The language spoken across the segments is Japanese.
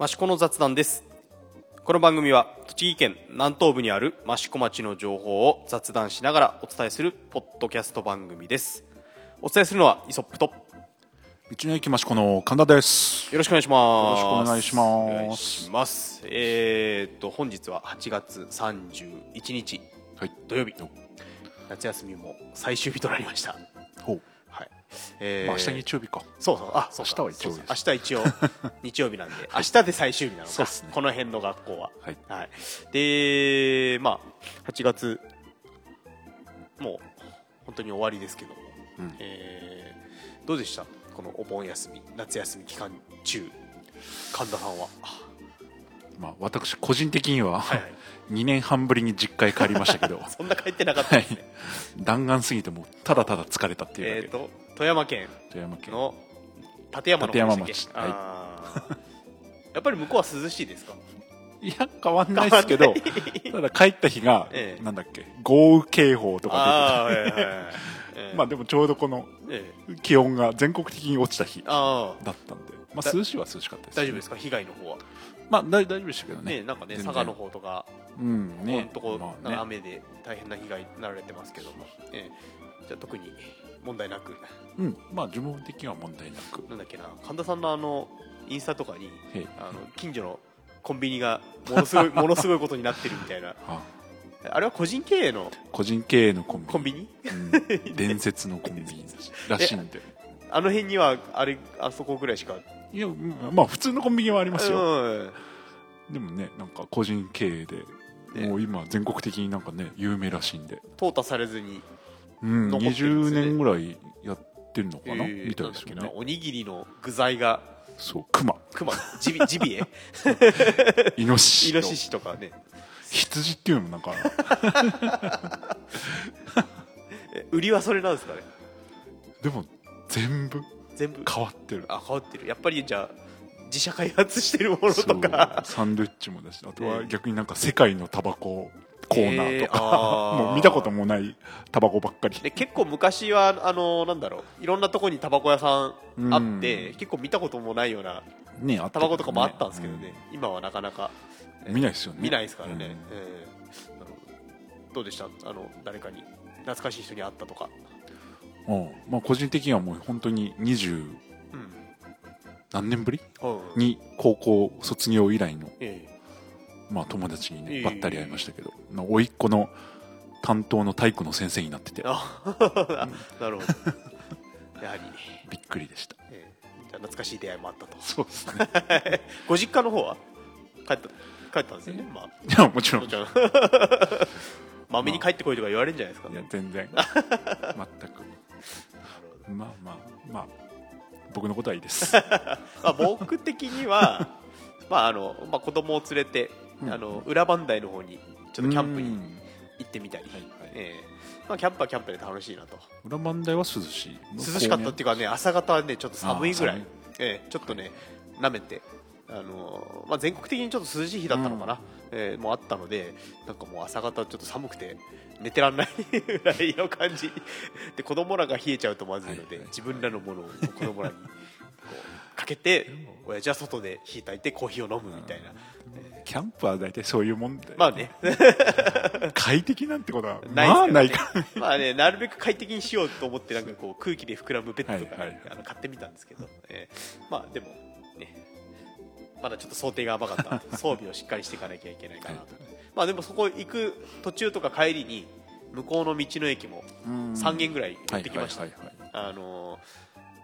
益子の雑談です。この番組は栃木県南東部にある益子町の情報を雑談しながらお伝えするポッドキャスト番組です。お伝えするのはイソップと。道の駅益子の神田です。よろしくお願いします。よろしくお願いします。お願いしますえー、っと本日は8月31日。はい。土曜日。夏休みも最終日となりました。ほう。はいえーまあ明日日曜日か。そうそう。あそうか。明日は一応明日一応 日曜日なんで。明日で最終日なのか。ね。この辺の学校は。はい。はい、でまあ8月もう本当に終わりですけども、うん。えーどうでした？このお盆休み夏休み期間中。神田さんはまあ私個人的にははいはい。2年半ぶりに実家へ帰りましたけど、そんな帰ってなかったですね、弾丸すぎてもうただただ疲れたっていう。えっ、と富山県富山県。の立山の立山町。はい。やっぱり向こうは涼しいですか？いや変わんないですけど、ただ帰った日がええ。なんだっけ豪雨警報とかああはいはいはい、出てて、まあでもちょうどこのええ。気温が全国的に落ちた日だったんで、まあ涼しいは涼しかったです。大丈夫ですか？被害の方はまあ大大丈夫でしたけどね。ねなんかね佐賀の方とかうんここのね。とこ、まあね。雨で大変な被害になられてますけども、ええ。じゃあ特に問題なく。うん。まあ自分的には問題なく。なんだっけな神田さんのあのインスタとかにあの近所のコンビニがものすごい ものすごいことになってるみたいな。あ。あれは個人経営の？個人経営のコンビニ？コンビニ？うん。伝説のコンビニらしいんで。あの辺にはあれあそこぐらいしかいやまあ普通のコンビニはありますよ。うん。でもねなんか個人経営でね。もう今全国的になんかね有名らしいんで。淘汰されずに、うん残ってるんです20ね。年ぐらいやってるのかな？ええみたいですよね。なんだっけなおにぎりの具材が。そう熊。熊。ジビ ジビエ？イノシシのイノシシとかね。羊っていうのもなんか。え売りはそれなんですかね？でも全部全部。変わってる。あ変わってる。やっぱりじゃあ自社開発してるものとか。サンドイッチもだしあとはええ逆になんか世界のタバココーナーとか、えー もう見たこともないタバコばっかり。で結構昔はあのなんだろう。いろんなところにタバコ屋さんあって、うん。結構見たこともないようなねタバコとかもあったんですけどね、う今はなかなか、えー見ないですよね。見ないですからね、うん。えーどうでした？あの誰かに。懐かしい人に会ったとか、うん。まあ、個人的にはもう本当に20うん。何年ぶりうん。に高校卒業以来の、えまあ、友達にええ。ねばったり会いましたけど、まあ、甥っ子の担当の体育の先生になってて。なるほど。やはり、びっくりでした。えーじゃあ懐かしい出会いもあったと。そうですね。ご実家の方は帰った帰ったんですよね、まあ。いやもちろん。まめに帰ってこいとか言われるんじゃないですか、や全然。全くまあまあまあ僕のことはいいです。まあ、僕的には まああの、まあ、子供を連れて、うん。あの裏磐梯の方にちょっとキャンプにうん。行ってみたり、はいはい。ええ。まあ、キャンプはキャンプで楽しいなと。裏磐梯は涼しい。涼しかったっていうかね朝方はねちょっと寒いぐらい。ええちょっとねなめてあのまあ、全国的にちょっと涼しい日だったのかな、ええもうあったのでなんかもう朝方ちょっと寒くて寝てらんないぐらいの感じ。で子供らが冷えちゃうとまずいので、はいはい。自分らのものを子供らにこうかけて親父は外で火炊いてコーヒーを飲むみたいな、キャンプは大体そういうもんで、まあね。快適なんてことはないまあないか。ら まあね、なるべく快適にしようと思ってなんかこう空気で膨らむベッドとか、はいはい。あの買ってみたんですけど、えー。まあでもね。まだちょっと想定が甘かった装備をしっかりしていかなきゃいけないかなと、まあでもそこ行く途中とか帰りに向こうの道の駅も3軒ぐらい行ってきました、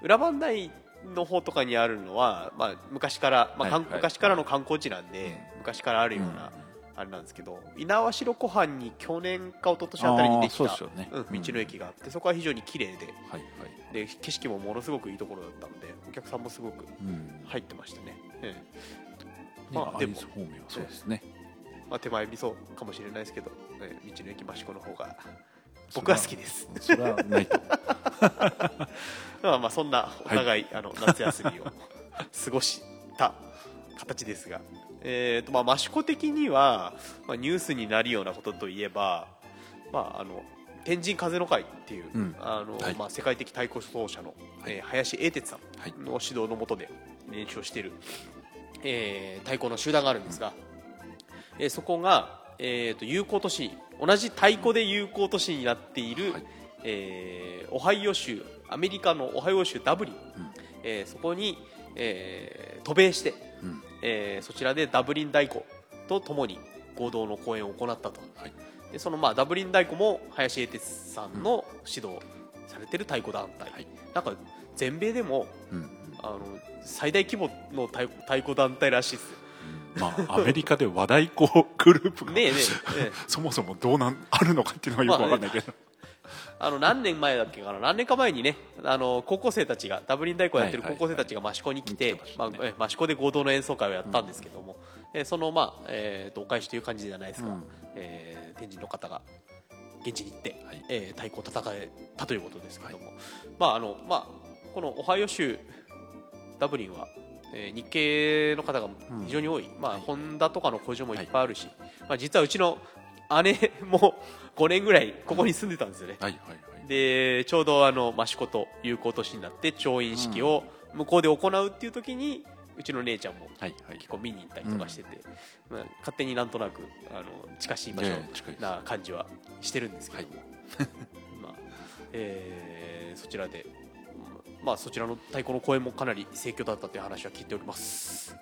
裏磐梯の方とかにあるのは、まあ、昔から、まあ昔からの観光地なんで、昔からあるような、あれなんですけど猪苗代湖畔に去年か一昨年あたりにできた道の駅があってそこは非常に綺麗でで景色もものすごくいいところだったのでお客さんもすごくうん。入ってましたね、ええまあでも方面はそうですねまあ、手前味噌かもしれないですけど、ええ道の駅益子の方が僕は好きです。それはないと まあまあそんなお互い、あの夏休みを過ごした形ですが、えーとまあ、益子的には、まあ、ニュースになるようなことといえば、まあ、あの天神風の会っていう、うん。あのはい。まあ、世界的太鼓奏者の、はい。えー林英哲さはい。んの指導のもとで練習をしているえー太鼓の集団があるんですが、えーそこが、えー、と友好都市同じ太鼓で友好都市になっている、はい。えーオハイオ州アメリカのオハイオ州ダブリン、うん。えーそこに、えー渡米して、うん。えーそちらでダブリン太鼓とともに合同の公演を行ったと。はい。でそのまあダブリン太鼓も林英哲さんの指導されてる太鼓団体、はい。なんか全米でもうん。あの最大規模の太太鼓団体らしいですよまあアメリカで和太鼓グループが。ねえねえねえ。そもそもどうなんあるのかっていうのはよくわかんないけど、あの何年前だっけかな。何年か前にねあの高校生たちがダブリン太鼓をやってるはいはい高校生たちが益子に来て益子で合同の演奏会をやったんですけども、えーそのまあ、えーとお返しという感じじゃないですが、うん。えー天神の方が現地に行って、はい。えー太鼓を叩かれたということですけども、まああのまあ、このオハイオ州ダブリンは、えー日系の方が非常に多い、まあはい。ホンダとかの工場もいっぱいあるし、まあ、実はうちの姉も5年ぐらいここに住んでたんですよね、はいはいはい。でちょうどあの益子と友好都市になって調印式を向こうで行うっていう時にうちの姉ちゃんもはいはい。結構見に行ったりとかしてて、まあ、勝手になんとなくあの近しい場所な感じはしてるんですけども、まあえーそちらで、まあ、そちらの太鼓の公演もかなり盛況だったという話は聞いております、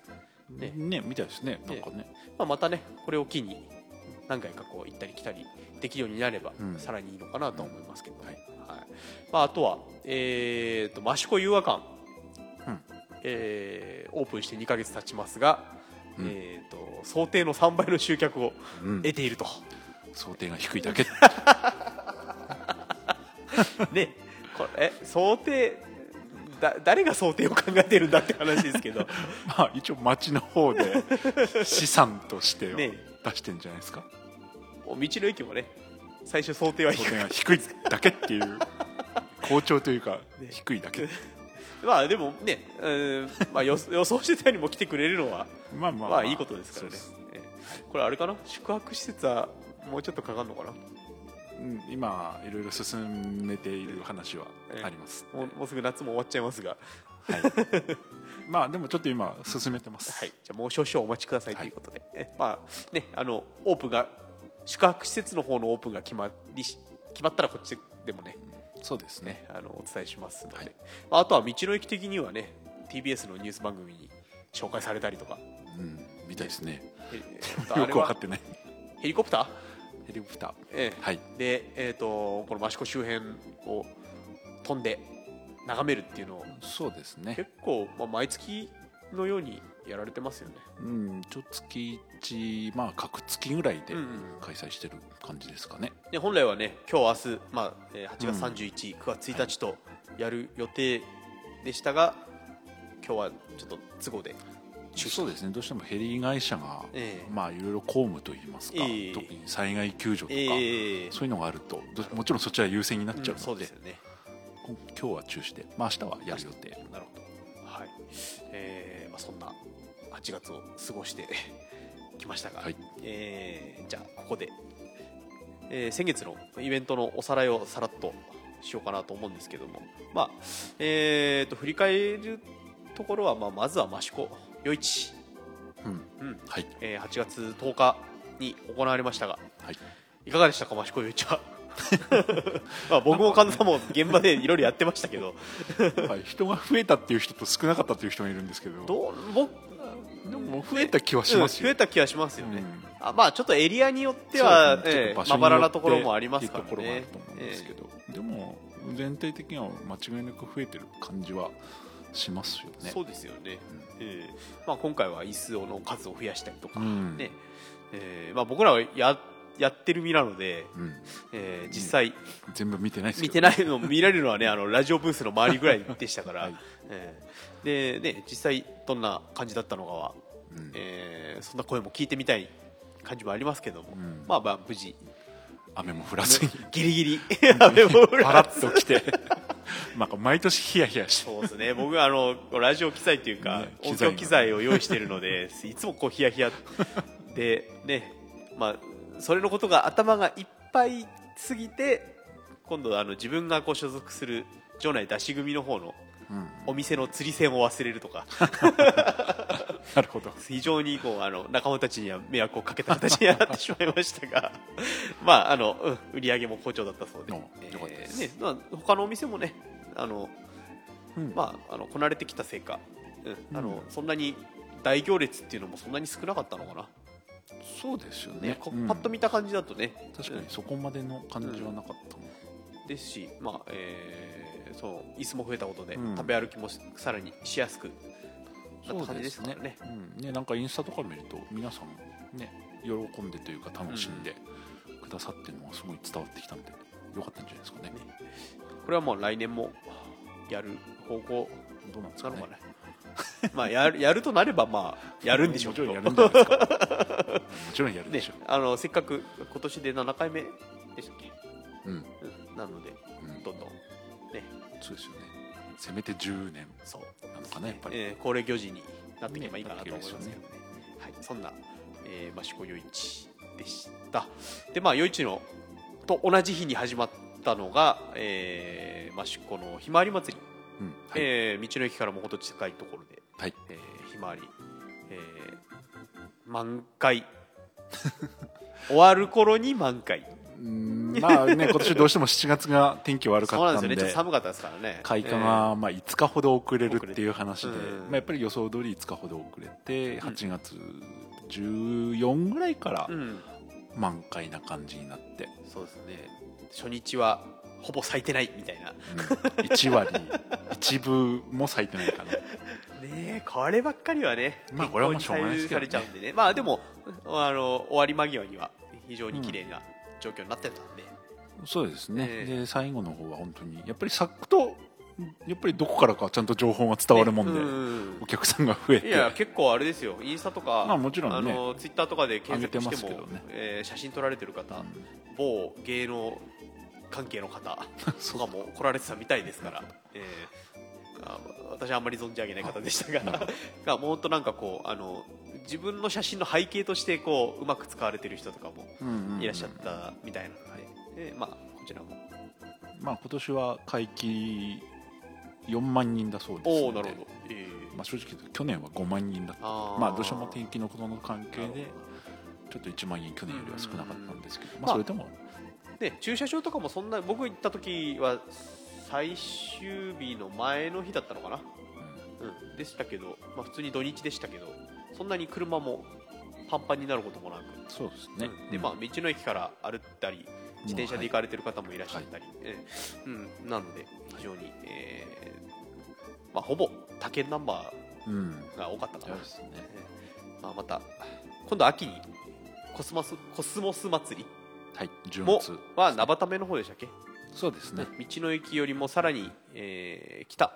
ねねみたいですねなんかね。まあ、またねこれを機に何回かこう行ったり来たりできるようになれば、うん。さらにいいのかなとは思いますけど、はい。はい。まあ、あとは、えー、と益子融和館、うん。えーオープンして2ヶ月経ちますが、うん。えー、と想定の3倍の集客をうん。得ていると、想定が低いだけ。ね。これえ想定だ誰が想定を考えてるんだって話ですけど。まあ一応町の方で 資産として出してんじゃないですか？道の駅もね最初想定は低い。低いだけっていう 好調というかね。低いだけ。まあでもね、うんまあ、予予想してたよりも来てくれるのはまあまあまあいいことですからね。これあれかな？宿泊施設はもうちょっとかかるのかな？うん今いろいろ進めている話はあります、もうもうすぐ夏も終わっちゃいますが。はい、まあでもちょっと今進めてます。はい。じゃあもう少々お待ちくださいということで、えまあねあのオープンが宿泊施設の方のオープンが決まりし決まったらこっちでもねそうですね。ねあのお伝えしますので、はい。まあ、あとは道の駅的にはね TBS のニュース番組に紹介されたりとか。うん。みたいですね。ええ よく分かってない。ヘリコプター？ヘリコプター。ええ。はい。で、えー、とこの益子周辺を飛んで眺めるっていうのを。そうですね。結構、まあ、毎月のようにやられてますよね。うんちょっと月1まあ各月ぐらいでうんうん開催してる感じですかね、で本来はね今日明日、まあえー8月31、9月1日とやる予定でしたが、今日はちょっと都合でそうですね。どうしてもヘリ会社が、ええ。まあいろいろ公務といいますか、ええ。特に災害救助とか、ええ。そういうのがあるとどもちろんそちら優先になっちゃうので,、うですよね。今今日は中止で、まあ明日はやる予定。なるほど。はい。えーまあそんな8月を過ごして きましたが、はい。えーじゃあここで、えー先月のイベントのおさらいをさらっとしようかなと思うんですけども、まあえー、と振り返るところは、まあ、まずは益子余市、うん。うん。はい。えー8月10日に行われましたがはい。いかがでしたか？益子余市は。まあ僕も神田さんも現場でいろいろやってましたけど。はい、人が増えたっていう人と少なかったっていう人がいるんですけど。どう僕でも増えた気はしますうん増よ、えた気はしますよね、うん。あまあちょっとエリアによっては、ねええちょっと場所まばらなところもありますからっていうところもあねると思うんですけど、でも全体的には間違いなく増えてる感じはしますよね。そうですよね、ええまあ、今回は椅子の数を増やしたりとか、うん。ね。ええまあ、僕らはややってる身なので、うん、ええ実際全部見てないですけど。見てないの見られるのはね あのラジオブースの周りぐらいでしたから、はい。ええでね実際どんな感じだったのかは、うん。ええそんな声も聞いてみたい感じもありますけども、うん。まあまあ無事雨も降らずに。ギリギリ。雨も降らずパラッと来て。なんか毎年ヒヤヒヤして。そうですね。僕はあのラジオ機材というか、ね音響機材を用意しているのでいつもこうヒヤヒヤでねまあそれのことが頭がいっぱいすぎて今度あの自分がこう所属する場内出し組の方のうん。お店の釣り銭を忘れるとか なるほど。非常にこうあの仲間たちには迷惑をかけた形になってしまいましたが まああの、うん、売り上げも好調だったそうで、かったです。ねまあ、他のお店もねあの、うん。まあ、あのこなれてきたせいか、うん。あのうんそんなに大行列っていうのもそんなに少なかったのかな、そうですよね。こねうん。パッと見た感じだとね。確かにそこまでの感じはなかったもん。ですし、まあえーそう椅子も増えたことで、うん。食べ歩きもさらにしやすくなった感じですからね。うん。ねなんかインスタとか見ると皆さんね喜んでというか楽しんでくださってるのがすごい伝わってきたのでよかったんじゃないですかね。これはもう来年もやる方向どうなんですかね。まあやるやるとなればまあやるんでしょうけど。もちろんやるんじゃないですか。もちろんやるでねしょう、あのせっかく今年で7回目でしたっけ、うん。うん。なのでうん。どんどんね。そうですよねせめて10年そう。なのかなやっぱり、えー恒例行事になっていけばいいかなと思いますけどね。ね。はい、そんな、えー、益子夜市でした。でまあ夜市のと同じ日に始まったのが、えー、益子のひまわり祭り、うんはい、えー道の駅からもほど近いところで、はい。えーひまわり、えー満開。終わる頃に満開うんまあね今年どうしても7月が天気悪かそうなんったんでですよね。ちょっと寒かったですからね。開花がまあ5日ほど遅れるっていう話で、まあ、やっぱり予想通り5日ほど遅れて8月14ぐらいから満開な感じになって、そうですね。初日はほぼ咲いてないみたいな。うん。1割。一部も咲いてないかな。ねえこればっかりはね、まあこれはもうしょうがないですけどね。天候に左右されちゃうんでね。まあでもあの終わり間際には非常に綺麗な状況になってたんで、そうですね、ええ。で最後の方は本当にやっぱり咲くとやっぱりどこからかちゃんと情報が伝わるもんで、ねうん。お客さんが増えて。いや結構あれですよ。インスタとか、まあもちろんね。あのツイッターとかで検索してもてね。えー写真撮られてる方、うん。某芸能関係の方 とかも来られてたみたいですから、えーあ私はあんまり存じ上げない方でしたががもうほんとなんかこうあの自分の写真の背景としてこううまく使われてる人とかもいらっしゃったみたいなので、えーまあこちらも。まあ今年は会期4万人だそうですのでおおなるほど、えーまあ、正直去年は5万人だった。まあどうしても天気のことの関係でちょっと1万人去年よりは少なかったんですけど、んまあそれでも、で駐車場とかもそんな僕行った時は最終日の前の日だったのかな、うん、でしたけど、まあ、普通に土日でしたけどそんなに車もパンパンになることもなく、そうですね、うん。でまあ、道の駅から歩ったり自転車で行かれてる方もいらっしゃったり、ええうん、なので非常に、えーまあ、ほぼ他県ナンバうん。ーが多かったかな、そうですね。ええまあ、また今度秋にコスモスコスモス祭りはい。10も月は名畑目の方でしたっけ？そうですね。道の駅よりもさらに、えー北。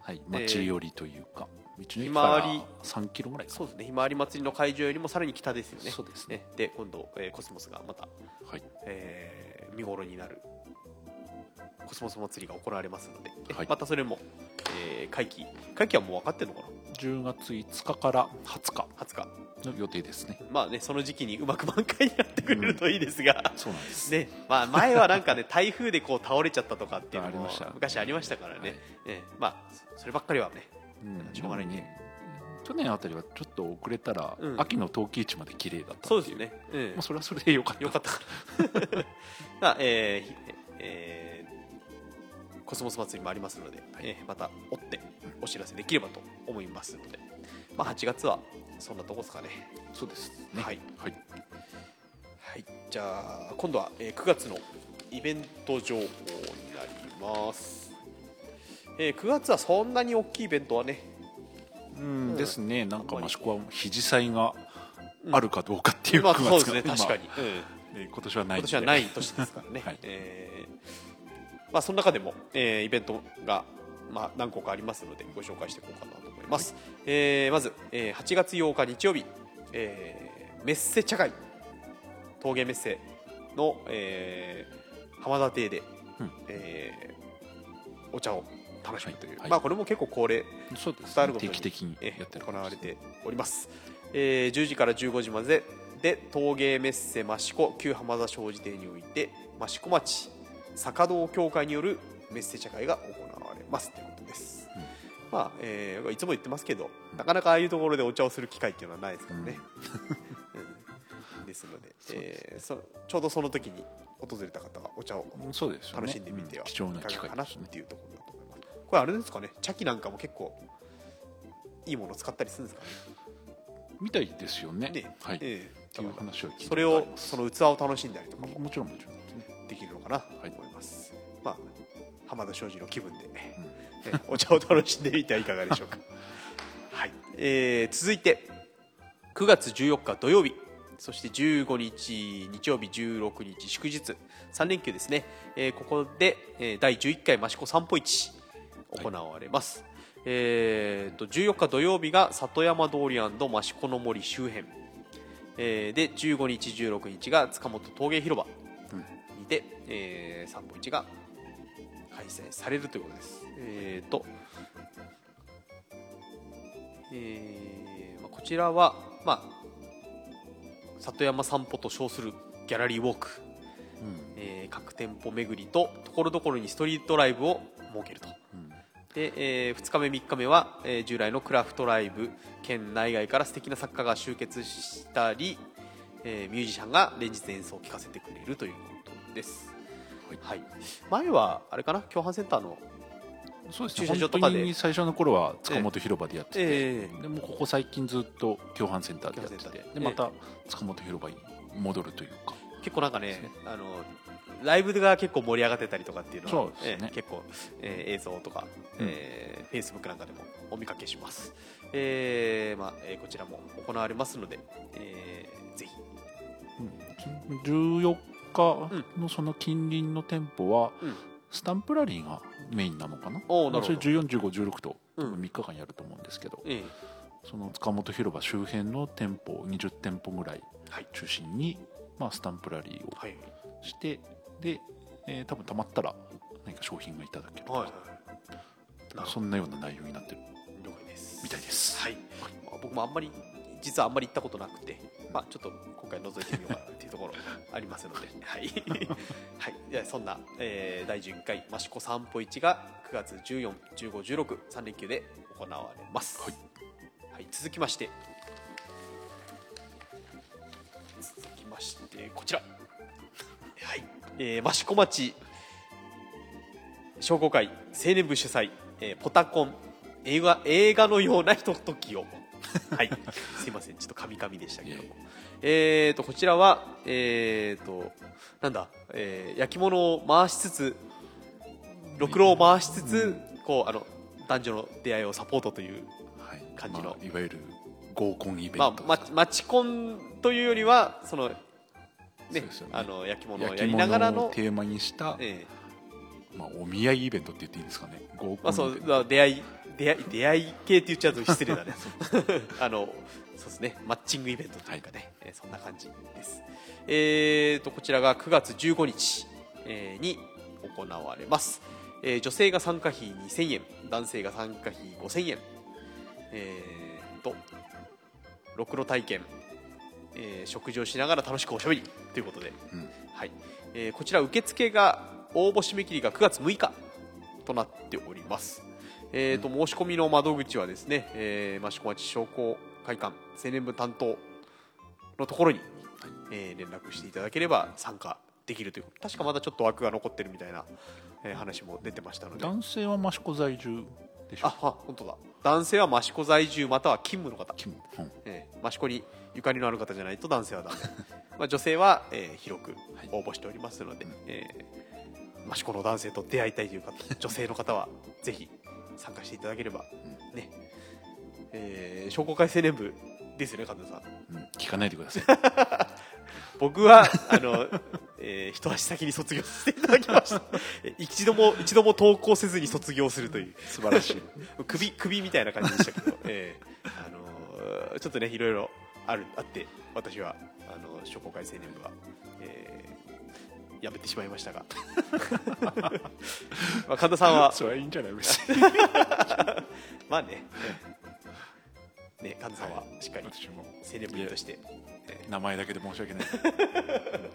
はい町寄りというか、道の駅ひからまわり。3キロぐらいかそうですね。ひまわり祭りの会場よりもさらに北ですよね。そうですね。ね。で今度、えーコスモスがまた、はい。えー見頃になるコスモス祭りが行われますので、はい。またそれも、えー会期会期はもう分かってるのか10月5日から20日な20日。の予定ですね。まあねその時期にうまく満開になってくれるといいですが、そうなんです、ねまあ、前はなんかね台風でこう倒れちゃったとかっていうのもありました。昔ありましたからね、はい。えーまあそればっかりはねうん。しょうがないね。去年あたりはちょっと遅れたら、うん。秋の陶器市まで綺麗だったそうですね、うん。まあ、それはそれでよかった。よかったから。まあえーひえーコスモス祭りもありますので、えーまた追ってお知らせできればと思いますので、まあ、8月はそんなとこですかね。そうですはい。はい、はい。じゃあ今度は、えー9月のイベント情報になります、えー9月はそんなに大きいイベントはねうんですね。なんか益子は肘祭があるかどうかっていうまあ9そうですね。今確かに、うん。ね今年はない今年はない年ですからね、はい。えーまあ、その中でも、えーイベントが、まあ、何個かありますのでご紹介していこうかなと思います、えーまず、えー8月8日日曜日、えーメッセ茶会。陶芸メッセの、えー浜田邸で、うん。えーお茶を楽しむという、はい。まあ、これも結構恒例そうですね。定期的にえやってる行われております、えー10時から15時までで陶芸メッセ益子旧浜田商事邸において益子町坂道協会によるメッセ茶会が行われますということです、まあえーいつも言ってますけどなかなかああいうところでお茶をする機会っていうのはないですからね、うん。ですのでえーそちょうどその時に訪れた方はお茶を楽しんでみてはうん貴重ない機かがかなっていうところだと思います。これあれですかね。茶器なんかも結構いいものを使ったりするんですかね。みたいですよね。ね。はい、ええ。っていう話を聞いたそれをその器を楽しんだりとかももちろんもちろんですね。できるのかな。とはい思いまあ浜田庄司の気分で、ねお茶を楽しんでみてはいかがでしょうか。はい、えー続いて9月14日土曜日。そして15日日曜日16日祝日。3連休ですね、えーここで、えー第11回益子散歩市行われます、えーと14日土曜日が里山通り益子の森周辺、えーで15日16日が塚本陶芸広場にて、えー、散歩市が開催されるということです。えーと、えーまあ、こちらは、まあ、里山散歩と称するギャラリーウォーク、うんえー各店舗巡りとところどころにストリートライブを設けると。うんで、え2日目3日目は、えー従来のクラフトライブ県内外から素敵な作家が集結したり、えーミュージシャンが連日演奏を聴かせてくれるということです、はい。前はあれかな？共販センターのそうです駐ね車場とかで。最初の頃は塚本広場でやってて、えでもここ最近ずっと共販センターでやってて。ででまた塚本広場に戻るというか。結構なんかねね。あのライブが結構盛り上がってたりとかっていうのはね。えー結構、えー映像とか、うん。えー、Facebook なんかでもお見かけします、えーまあえーこちらも行われますので、えーぜひ。うん。14日のその近隣の店舗は、うん。スタンプラリーがメインなのかな？それ141516とうん。3日間やると思うんですけど、えーその塚本広場周辺の店舗20店舗ぐらいはい。中心に、まあ、スタンプラリーをはい。してで、えー多分たまったら何か商品がいただけるとか、そんなような内容になってるみたいです。はい、まあ僕もあんまり実はあんまり行ったことなくて、まあ、ちょっと今回覗いてみようかなっていうところありますので、はい、はい、ではそんな、えー第11回益子散歩市が9月14、15、16、3連休で行われます。はい。はい、続きまして、続きましてこちら、はい、えー益子町商工会青年部主催、えーポタコン映画映画のようなひとときを はい。すいません。ちょっとカミカミでしたけども。いえーとこちらはえーとなんだ、えー焼き物を回しつつろくろを回しつつ、こうあの男女の出会いをサポートというはい。感じの。まあいわゆる合コンイベンまあト、まマチコンというよりはそのねそうですよね。あの焼き物を焼きやりながらの物を、テーマにした、えまあ、お見合いイベントって言っていいんですかね。合コンイベント、まあ、そうまあ出会い出会い出会い系って言っちゃうと失礼だね。あのそうですね。マッチングイベントというかね、えーそんな感じです。えー、とこちらが9月15日、えーに行われます、えー女性が参加費2000円男性が参加費5000円。えー、とろくろ体験、えー食事をしながら楽しくおしゃべり。ということで。うん。はい。えーこちら受付が応募締め切りが9月6日となっております、えーと申し込みの窓口はですね、えー、益子町商工会館青年部担当のところに、えー連絡していただければ参加できるという確かまだちょっと枠が残ってるみたいな、えー話も出てましたので。男性は益子在住でしょああ本当だ。男性は益子在住または勤務の方。キムうん。えー益子にゆかりのある方じゃないと男性はダメ。まあ女性は、えー広く応募しておりますので、えー益子の男性と出会いたいという方女性の方はぜひ参加していただければ、ね。えー商工会青年部ですよね神田さん。うん。聞かないでください。僕はあの、えー一足先に卒業させていただきました。え一度も一度も登校せずに卒業するという素晴らしい。首首みたいな感じでしたけど、えーあのーちょっとねいろいろあるあって私はあの商工会青年部は、えー辞めてしまいましたが。まあ神田さんは。それはいいんじゃない？別に。まあね。ね。神田さんはしっかり私も。青年部員として、え名前だけで申し訳ない。ー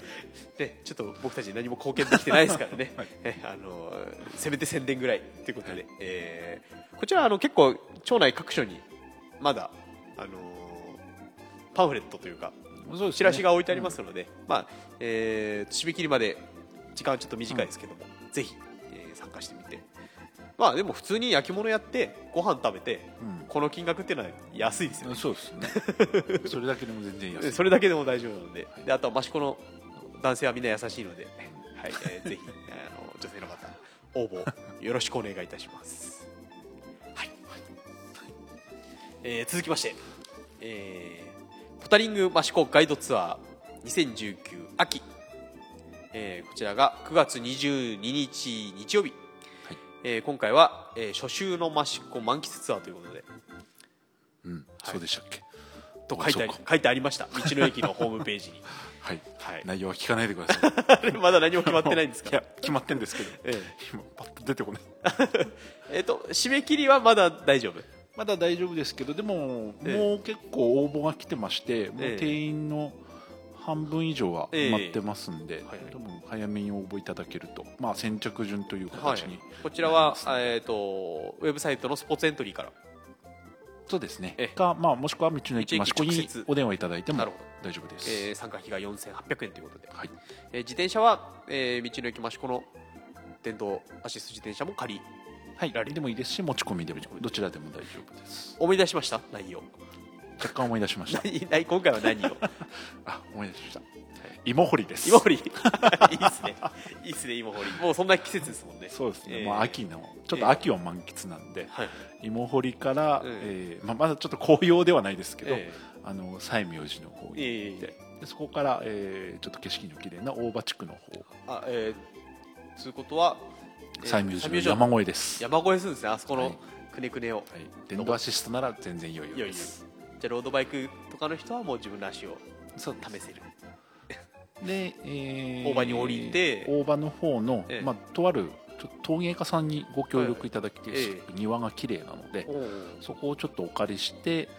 でちょっと僕たちに何も貢献できてないですからね、はい。えあのーせめて宣伝ぐらいということで、えーこちらあの結構町内各所にまだ、あのーパンフレットというかねチラシが置いてありますので、まあえー締め切りまで時間はちょっと短いですけども、ぜひ、えー参加してみて。まあでも普通に焼き物やってご飯食べてうん。この金額っていうのは安いですよね。そうですね。それだけでも全然安い。それだけでも大丈夫なのでであとは益子の男性はみんな優しいので、はいえー ぜひあの女性の方応募よろしくお願いいたします、はい。えー続きまして、えーポタリング益子ガイドツアー2019秋、えーこちらが9月22日日曜日、はい。えー今回は、えー初秋の益子満喫ツアーということで。うんそうでしたっけ？と書いて書いてありました。道の駅のホームページに。はい。はい。内容は聞かないでください。まだ何も決まってないんですか？いや決まってんですけど。ええ。今パッと出てこない。えっと締め切りはまだ大丈夫？まだ大丈夫ですけどでも、ええ。もう結構応募が来てましてもうええ定員の半分以上は埋まってますんで、はいはい。多分早めに応募いただけると、まあ、先着順というはい形に、こちらはえっとウェブサイトのスポーツエントリーから。そうですね。ええ。か、まあ、もしくは道の駅益子にお電話いただいてもなるほ大丈夫です、えー参加費が4800円ということで、はい。えー自転車は、えー道の駅益子の電動アシスト自転車も借りはい。ラリーでもいいですし持ち込みでもどちらでも大丈夫です。思い出しました？内容。若干思い出しました。何何今回は何を？あ思い出しました。芋掘りです。芋掘り。いいっすね。いいっすね芋掘り。もうそんな季節ですもんね。そうですね、えー。まあ、秋のちょっと秋を満喫なんで、はい。芋掘りから、うん。えーまあ、まだちょっと紅葉ではないですけど、えあの西明寺の方にえ行って、でそこから、えーちょっと景色の綺麗な大場地区の方。ーあえーつうことは、えー西明寺の山越えです、山越えするんですねあそこのはい。くねくねを、はい、電動アシストなら全然余裕いよいよです。じゃあロードバイクとかの人はもう自分の足を試せる。で、えー大場に降りて。大場の方の、ええ。まあ、とある陶芸家さんにご協力いただきて、はいすごく庭が綺麗なので、そこをちょっとお借りして、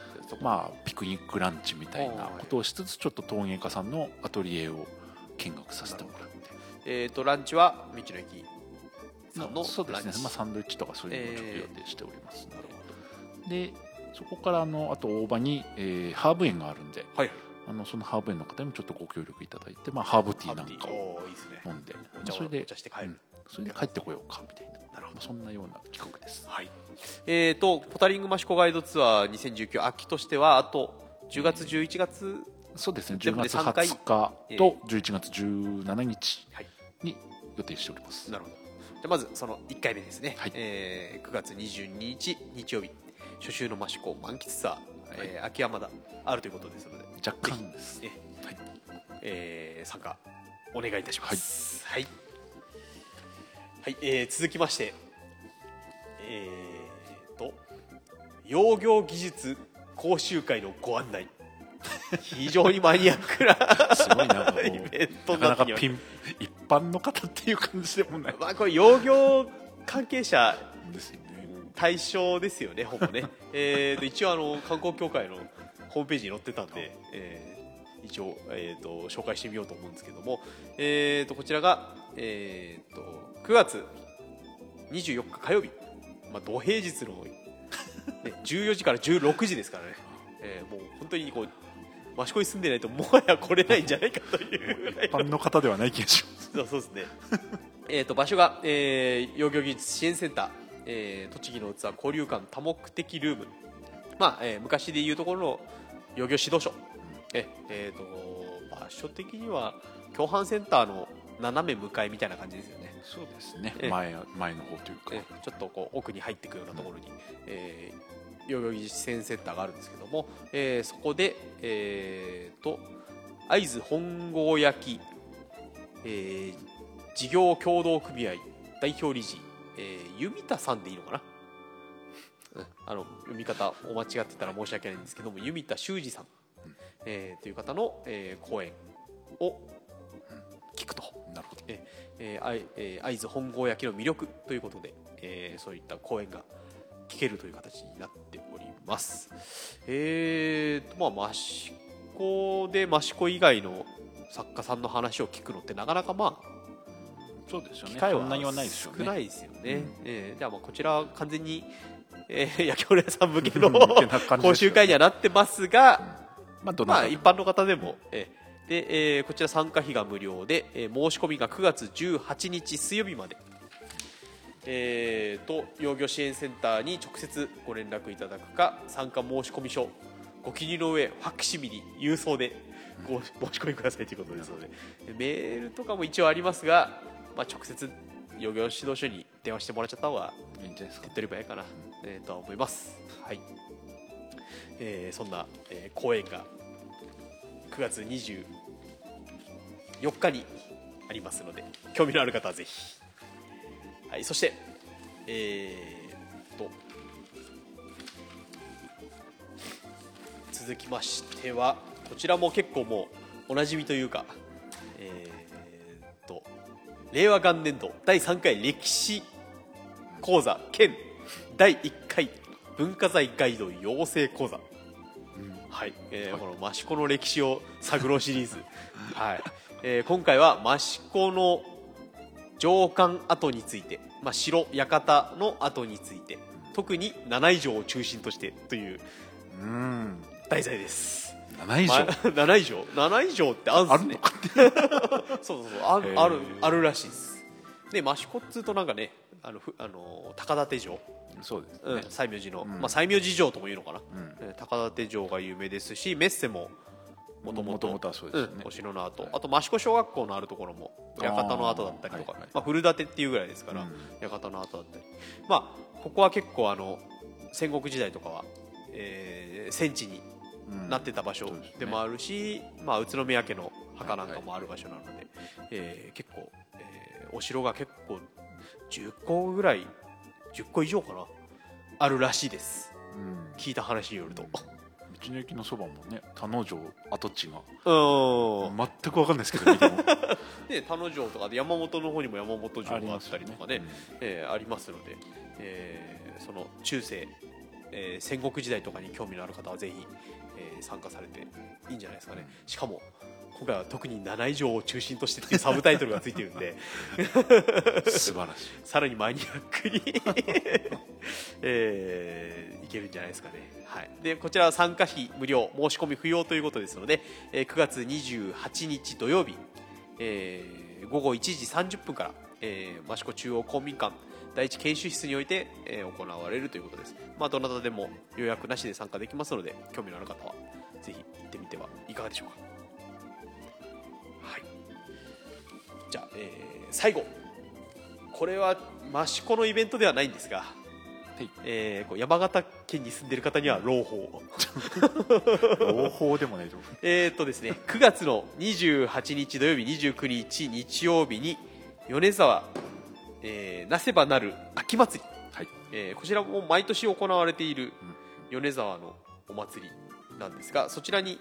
まあ、ピクニックランチみたいなことをしつつちょっと陶芸家さんのアトリエを見学させてもらって。えー、とランチは道の駅のそうですね。まあ、サンドイッチとかそういうのをちょっと予定しております。のなるで、でそこからあのあと大場に、えーハーブ園があるんで。ほどはい。あのそのハーブ園の方にもちょっとご協力いただいて、まあ、ハーブティーなんかをおーいいですね。飲んで。お茶をそれでうん。それで帰ってこようかみたいな、なるほど。まあそんなような企画です。はい。えー、とポタリングマシコガイドツアー2019秋としてはあと10月11月そうですね。10全部で月3回。20日と11月17日はい。に予定しております、なるほどじゃあまずその1回目ですね、はい。えー9月22日日曜日。初秋のマシコ満喫ツアー、えー秋はまだあるということですので。若干です。えはい。えー参加お願いいたします。はい、はい。えー続きましてえー、と養業技術講習会のご案内非常にマニアックなすごいなイベントなかなかピン一般の方っていう感じでもない。たまあこれ養業関係者ですよね。対象ですよねほぼね。えーと一応あの観光協会のホームページに載ってたんで、えー一応、えー、と紹介してみようと思うんですけども、えー、とこちらが、えー、と9月24日火曜日、まあ、土平日の、ね、14時から16時ですからね、えーもう本当にこう益子に住んでないともはや来れないんじゃないかという一般の方ではない気がしますそうそうですね。えっと場所が、えー、養魚技術支援センター、えー栃木の器交流館多目的ルーム。まあ、えー昔でいうところの養魚指導所。ええーと場所的には共犯センターの斜め向かいみたいな感じですよね。そうですねええ前前の方というかえちょっとこう奥に入っていくようなところに、えー、養魚技術支援センターがあるんですけども、えーそこで、えー、と会津本郷焼き、えー事業協同組合代表理事、えー、弓田さんでいいのかな？うんあの読み方を間違ってたら申し訳ないんですけども弓田修二さん、えーという方の、えー講演を聞くと。なるほどええー会津本郷焼きの魅力ということで、えーそういった講演が聞けるという形になっております。えーとまあ益子で益子以外の作家さんの話を聞くのってなかなかまあそうですよね。機会はそんなにはないですよね。少ないですよね。うん。えーじゃあまあこちらは完全にえー、焼き物屋さん向けの講習会にはなってますが、まあまあ、一般の方でも、えーでえーこちら参加費が無料で、えー申し込みが9月18日水曜日まで、えーと幼魚支援センターに直接ご連絡いただくか参加申込書ご記入の上ファクシミリ郵送でご申し込みくださいということですのででメールとかも一応ありますが、まあ、直接幼魚指導書に電話してもらっちゃった方がいいんじゃないですか手っ取り早いかな、えーとは思います。はい。えーそんな、えー講演が9月24日にありますので、興味のある方はぜひ。はい、そして、えーっと、続きましては、こちらも結構もうおなじみというか、えーっと、令和元年度第3回歴史講座兼第1回文化財ガイド養成講座、はい、えーこの益子の歴史を探ろうシリーズ、はい。えー今回は益子の城下跡について、まあ、城館の跡について特に七井城を中心としてといううん。題材です。7以上、まあ 七井城七井城ってあるんですね。そうそうそう。あへー。あるあるらしいです。で益子っつうとなんかねあのふあの高舘城。そうですね、うん、西明寺の、ん。まあ、西明寺城とも言うのかな、ん。えー高舘城が有名ですしメッセももともと元々はそうですよね。お城の跡、あと益子小学校のあるところも館の跡だったりとか。まあ、古館っていうぐらいですから、うん。館の跡だったり。まあここは結構あの戦国時代とかは、えー戦地にうん。なってた場所でもあるし、まあ、宇都宮家の墓なんかもある場所なので、えー結構、えーお城が結構10個ぐらい10個以上かなあるらしいです。うん。聞いた話によると道の駅のそばもね田野城跡地が。うん。全く分かんないですけど見ても。で 田野城とかで山本の方にも山本城があったりとかねありますよね。えーありますので、えーその中世、えー戦国時代とかに興味のある方はぜひ、えー参加されていいんじゃないですかね、しかも今回は特に七井城を中心としてっていうサブタイトルがついてるんで。素晴らしい。さらにマニアックに、えーいけるんじゃないですかね、はい、でこちらは参加費無料申し込み不要ということですので、えー9月28日土曜日、えー午後1時30分から、えー益子中央公民館第一研修室において、えー行われるということです、まあ、どなたでも予約なしで参加できますので興味のある方はぜひ行ってみてはいかがでしょうか。はい。じゃあ、えー最後。これは益子のイベントではないんですが、はい。えーこう山形県に住んでいる方には朗報朗報でもないと思う。えーっとですね9月の28日土曜日29日日曜日に米沢、えーなせばなる秋祭り、はい。えーこちらも毎年行われている米沢のお祭りなんですがそちらに、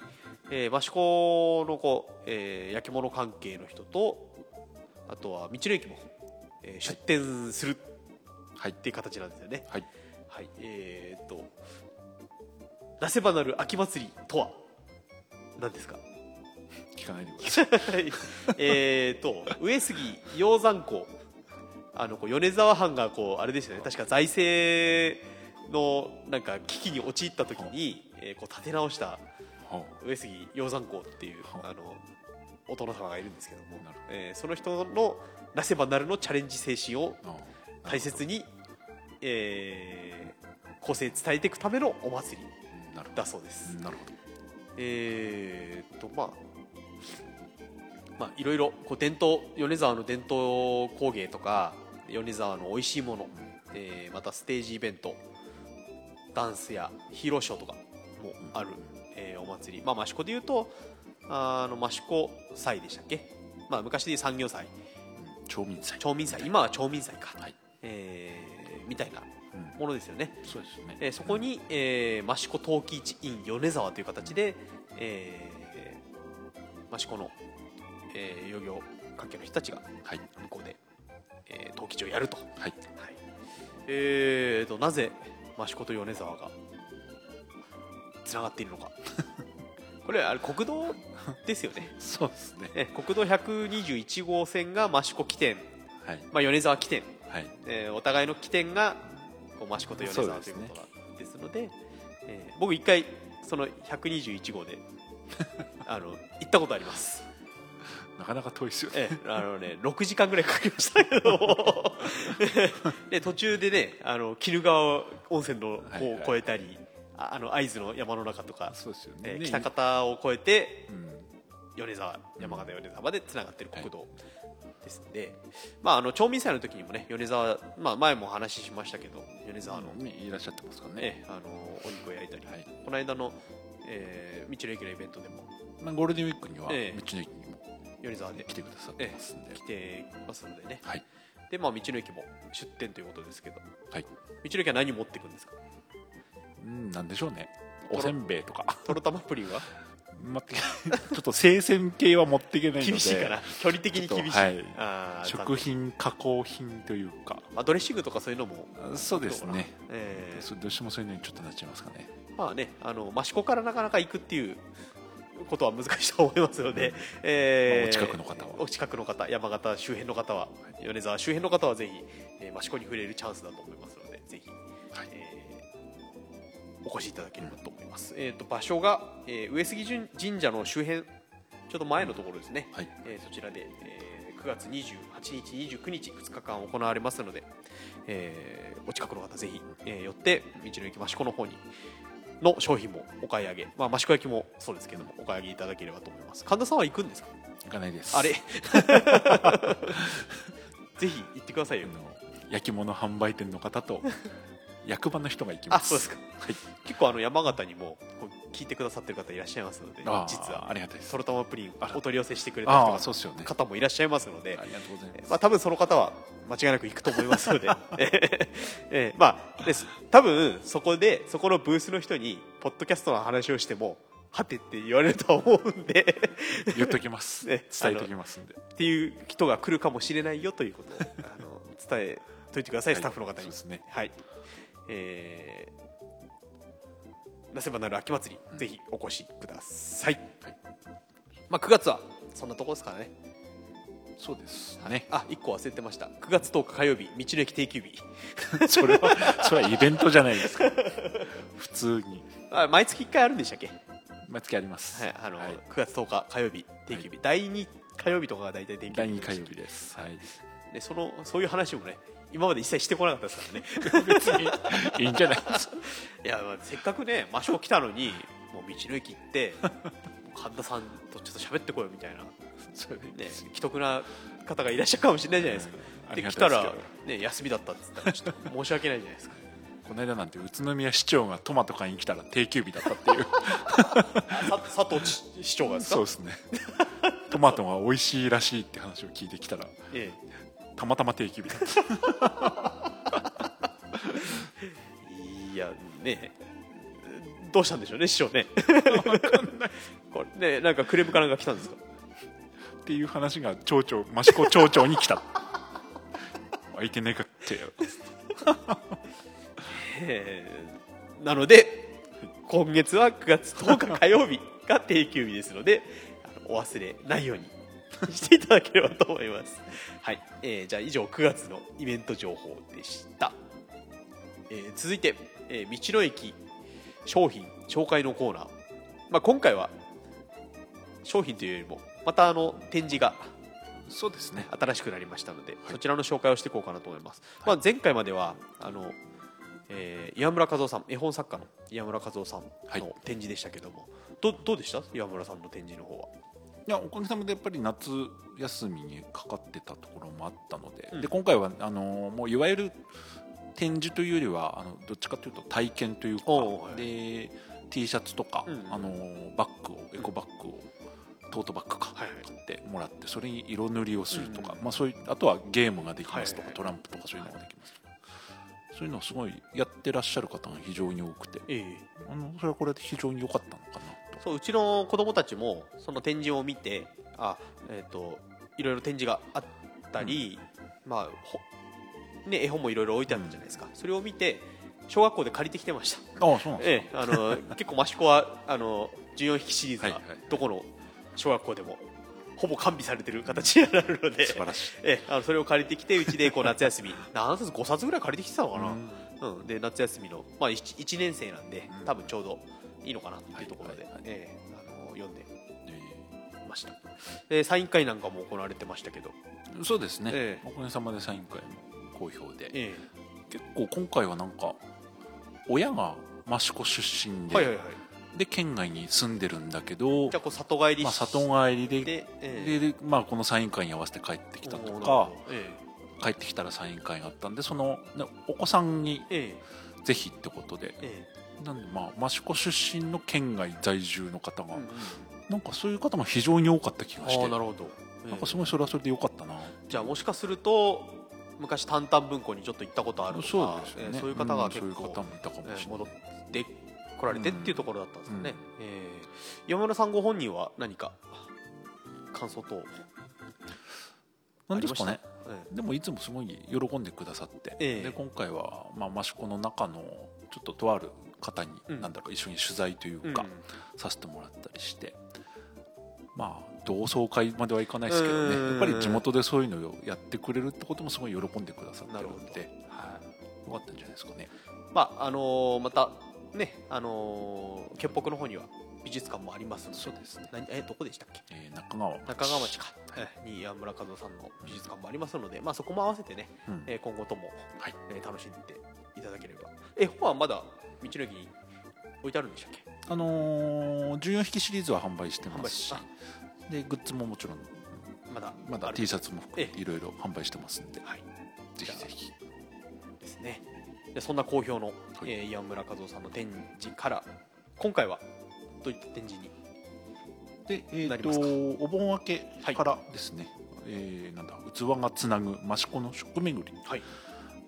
えー益子のこう、えー焼き物関係の人とあとは道の駅も、えー出店するはいっていう形なんですよね。はいはい、えーっとなせばなる秋祭りとは？何ですか？聞かないでください。は いえーっと上杉鷹山公。あのこう米沢藩がこうあれですよね。確か財政のなんか危機に陥った時に、えーこう立て直したは上杉鷹山公っていうはあのお殿様がいるんですけども。えーその人のなせばなるのチャレンジ精神を大切に、えー後世伝えていくためのお祭りだそうです。どなるほど。えーっとまあまあいろいろこう伝統米沢の伝統工芸とか米沢の美味しいもの、えーまたステージイベントダンスやヒーローショーとかもある、えーお祭り。まあ益子でいうとあの益子祭でしたっけ、まあ、昔で産業祭。うん町民祭。町民祭。今は町民祭か、はい。えーみたいなうん。ものですよね。そうですよね。えーそこに、えー、益子陶器市 in 米沢という形で、えー、益子の、えー、漁業関係の人たちがはい。向こうで、えー、陶器市をやると、はい。はい。えー、となぜ益子と米沢がつながっているのか。これあれ国道ですよね。そうですね。えー国道121号線が益子起点、はい。まあ、米沢起点、はい。えーお互いの起点がこう益子と米沢ということがですのでえー僕一回その121号で あの行ったことあります。なかなか遠いですよね。ええあのね6時間ぐらいかかりましたけど。で途中でねあの鬼怒川温泉の方を越えたり、ああの会津の山の中とか、そうですよね。えーね。北方を越えてうん。米沢山形米沢までつながってる国道ですんで、まあ、あの町民祭の時にもね米沢、まあ、前もお話ししましたけど米沢の,、ねいらっしゃってますからね、ええあのお肉を焼いたり、はい。この間の、えー道の駅のイベントでもまあ、ゴールデンウィークには道のええ駅にも米沢で来てくださってますんで、来てますのでね。はい。で、まあ、道の駅も出店ということですけどはい。道の駅は何持っていくんですか？うんなんでしょうね。おせんべいとか。とろたまプリンは？ちょっと生鮮系は持っていけないので。厳しいかな。距離的に厳しい、はい。食品加工品というか。まあ、ドレッシングとかそういうのも、そうですね。えーそどうしてもそういうのにちょっとなっちゃいますかね。まあね、あの益子からなかなか行くっていうことは難しいと思いますので、えーまあお近くの方は。お近くの方山形周辺の方は米沢周辺の方はぜひ、えー益子に触れるチャンスだと思いますのでぜひ、はい。えーお越しいただければと思います、えー、と場所が、えー上杉神神社の周辺ちょっと前のところですね、はい。えーそちらで、えー9月28日、29日、2日間行われますので、えーお近くの方、ぜひ、えー寄って、道の駅益子の方にの商品もお買い上げ、まあ、益子焼きもそうですけども、お買い上げいただければと思います。神田さんは行くんですか？行かないです。あれ？ぜひ行ってくださいよ。焼き物販売店の方と役場の人が行きます。あ、そうですか。はい。結構あの山形にも聞いてくださってる方いらっしゃいますので、実は。ありがたいです。ソロタマプリンお取り寄せしてくれたああ人そうですよね。方もいらっしゃいますのであ、りがとうございます、まあ、多分その方は間違いなく行くと思いますので、えーまあです。多分そこでそこのブースの人にポッドキャストの話をしてもはてって言われるとは思うんで。言っときます。ね伝えときますんで。っていう人が来るかもしれないよということをあの伝えといてください、はい。スタッフの方に。ね。はいえー、なせばなる秋祭り、うん。ぜひお越しください、はい。まあ、9月はそんなところですからね。そうですね。あ1個忘れてました。9月10日火曜日道の駅定休日。それはそれはイベントじゃないですか。普通に。あ毎月1回あるんでしたっけ？毎月あります。はい、あの、はい。9月10日火曜日定休日、第2火曜日とかが大体定休日第2火曜日です。はい。でそのそういう話もね今まで一切してこなかったですからね。別に。いいんじゃない？ですかいや、まあ、せっかくね魔性来たのにもう道の駅行って神田さんとちょっと喋ってこいよみたいな、それでいいね既得な方がいらっしゃるかもしれないじゃないですか、ありで来たらね、休みだったって言ったらちょっと申し訳ないじゃないですか。この間なんて宇都宮市長がトマト買いに来たら定休日だったっていう。さ佐藤市市長がですか？そうですね。トマトが美味しいらしいって話を聞いてきたらえたまたま定休日だった。え、いやね。どうしたんでしょうね市長ね。これ ねなんかクレームかなんか来たんですか？っていう話が町長益子町長に来た。相手ねかってよえ。ーなので今月は9月10日火曜日が定休日ですのでお忘れないように していただければと思います。はい、えーじゃあ以上9月のイベント情報でした、えー続いて、えー道の駅商品紹介のコーナー、まあ、今回は商品というよりもまたあの展示がそうですね。新しくなりましたので、そちらの紹介をしていこうかなと思います、まあ、前回まではあの、えー岩村和夫さん絵本作家の岩村和夫さんはい。の展示でしたけども、どどうでした？岩村さんの展示の方はいやおかげさまでやっぱり夏休みにかかってたところもあったので,、うん。で今回はあのもういわゆる展示というよりはあのどっちかというと体験というかはい。で T シャツとか、うんあのバッグをエコバッグをトートバッグか、買ってもらってそれに色塗りをするとか、うんまあ、そういうあとはゲームができますとか、トランプとかそういうのができますとか、そういうのをすごいやってらっしゃる方が非常に多くて。ええ。あのそれはこれで非常に良かったのかなとそううちの子供たちもその展示を見てあ、えー、といろいろ展示があったり、まあほね、絵本もいろいろ置いてあるじゃないですか、それを見て小学校で借りてきてました。ああそうなんですええ、あの 結構益子はあの14匹シリーズがどこの小学校でもほぼ完備されてる形になるので素晴らしい。ええ、あのそれを借りてきてうちでこう夏休み何冊5冊ぐらい借りてきてたのかな、うん。うん、で夏休みの、まあ、1, 1年生なんでうん。多分ちょうどいいのかなっていうところで、ええあの読んでえました。でサイン会なんかも行われてましたけど、ーそうですね、えおかげさまでサイン会も好評で。え結構今回はなんか親が益子出身で、えはいはいはい。で県外に住んでるんだけどじゃあこう里帰りまあ、し里帰りでで、えで、まあ、このサイン会に合わせて帰ってきたとかえ。帰ってきたらサイン会があったんでそのねお子さんにええ。ぜひってことでええなんでまあ益子出身の県外在住の方が、えうんうん。なんかそういう方が非常に多かった気がして。なるほど、ええ。なんかすごいそれはそれでよかったな、じゃあもしかすると昔タンタン文庫にちょっと行ったことあるとかそうですよね、ええそういう方が結構、うんそういう方もいたかもしれない、えー戻って来られてっていうところだったんですよね、うん。えー山村さんご本人は何か感想等なんですかね。でもいつもすごい喜んでくださって、ええ。で今回は、まあ、益子の中のちょっととある方に、うん。なんだろう一緒に取材といううん。か、させてもらったりしてまあ同窓会まではいかないですけどね。うん。やっぱり地元でそういうのをやってくれるってこともすごい喜んでくださってなるほど。るんではい。よかったんじゃないですかね。まああのーまたねあのー県北の方には美術館もありますので。そうですね、何えどこでしたっけ？えー中川中川町か、えーに山村和夫さんの美術館もありますので、まあ、そこも合わせてね、うん。えー今後とも、はい。えー楽しんでいただければ。え本はまだ道の駅に置いてあるんでしたっけ？あのー14匹シリーズは販売してますし。でグッズももちろんまだまだ T シャツもいろいろ販売してますんで、はい。ぜひぜひ。ですね。でそんな好評の、えー岩村和夫さんの展示から今回はどういった展示にで、えー、となりますか？お盆明けからですね、えーなんだ器がつなぐ益子の食巡り、はい。